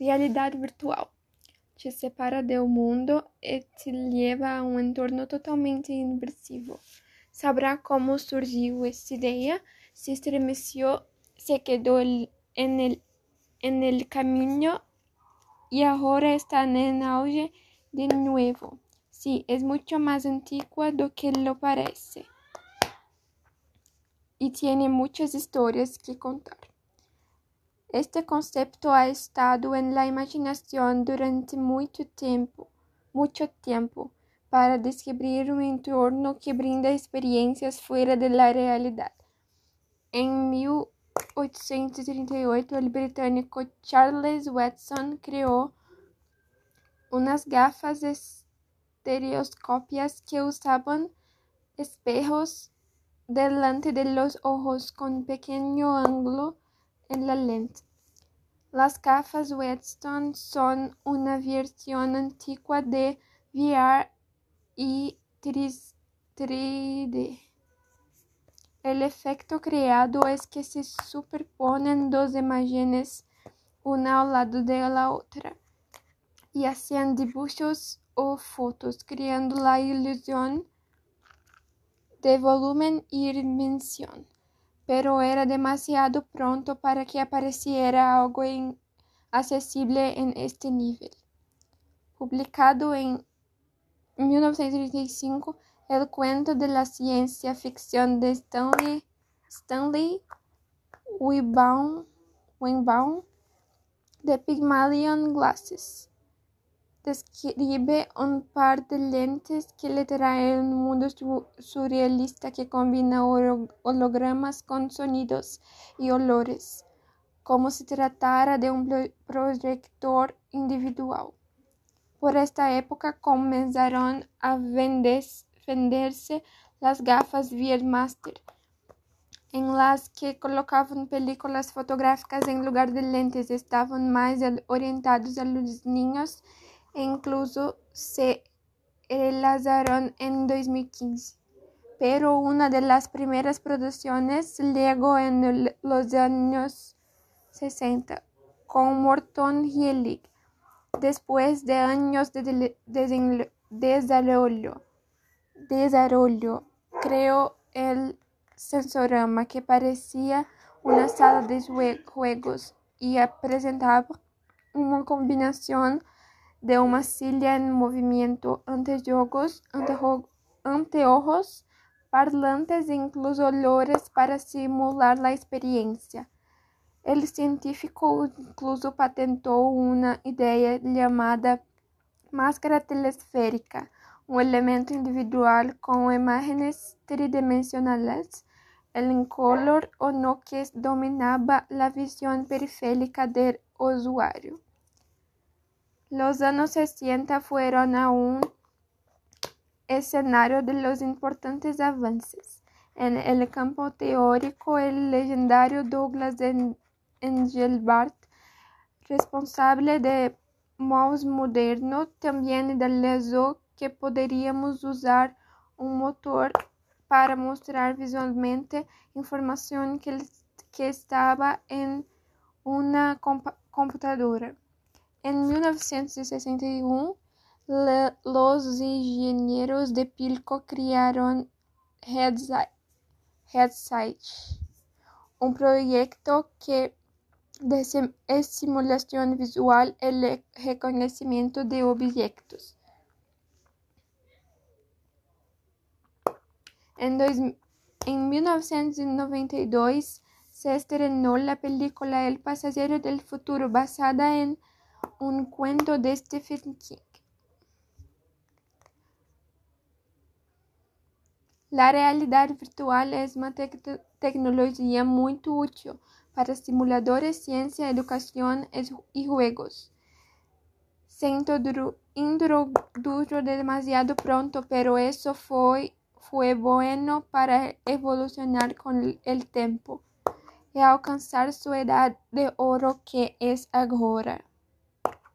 realidade virtual. Te separa do mundo e te leva a um entorno totalmente imersivo. Sabrá como surgiu esta ideia, se estremeceu, se el, en el camino y ahora está en auge de nuevo. Sí, es mucho más antigua do que lo parece. Y tiene muchas historias que contar. Este concepto ha estado en la imaginación durante mucho tiempo, mucho tiempo, para descubrir un entorno que brinda experiencias fuera de la realidad. En 1838, el británico Charles Watson creó unas gafas estereoscópicas que usaban espejos delante de los ojos con pequeño ángulo en la lente. Las gafas Whetstone son una versión antigua de VR y 3D. El efecto creado es que se superponen dos imágenes una al lado de la otra y hacían dibujos o fotos, creando la ilusión de volumen y dimensión pero era demasiado pronto para que apareciera algo accesible en este nivel. Publicado en 1935, el cuento de la ciencia ficción de Stanley, Stanley Weinbaum, The Pygmalion Glasses describe un par de lentes que le traen un mundo surrealista que combina hologramas con sonidos y olores, como si tratara de un proyector individual. Por esta época comenzaron a venderse las gafas Viewmaster, en las que colocaban películas fotográficas en lugar de lentes, estaban más orientados a los niños incluso se realizaron en 2015. Pero una de las primeras producciones llegó en los años 60 con Morton Hellig, después de años de desarrollo. Desarrollo creó el sensorama que parecía una sala de juegos y presentaba una combinación de una silla en movimiento, anteojos, anteojos, parlantes e incluso olores para simular la experiencia. El científico incluso patentó una idea llamada máscara telesférica, un elemento individual con imágenes tridimensionales, el incolor o no que dominaba la visión periférica del usuario. Los años 60 fueron aún escenario de los importantes avances. En el campo teórico, el legendario Douglas Engelbart, responsable de mouse moderno, también realizó que podríamos usar un motor para mostrar visualmente información que estaba en una computadora. En 1961, los ingenieros de Pilco crearon Headsight, un proyecto que de simulación visual el reconocimiento de objetos. En, en 1992 se estrenó la película El pasajero del futuro basada en un cuento de Stephen King. La realidad virtual es una tecnología muy útil para simuladores, ciencia, educación y juegos. Se introdujo demasiado pronto, pero eso fue, fue bueno para evolucionar con el tiempo y alcanzar su edad de oro que es ahora.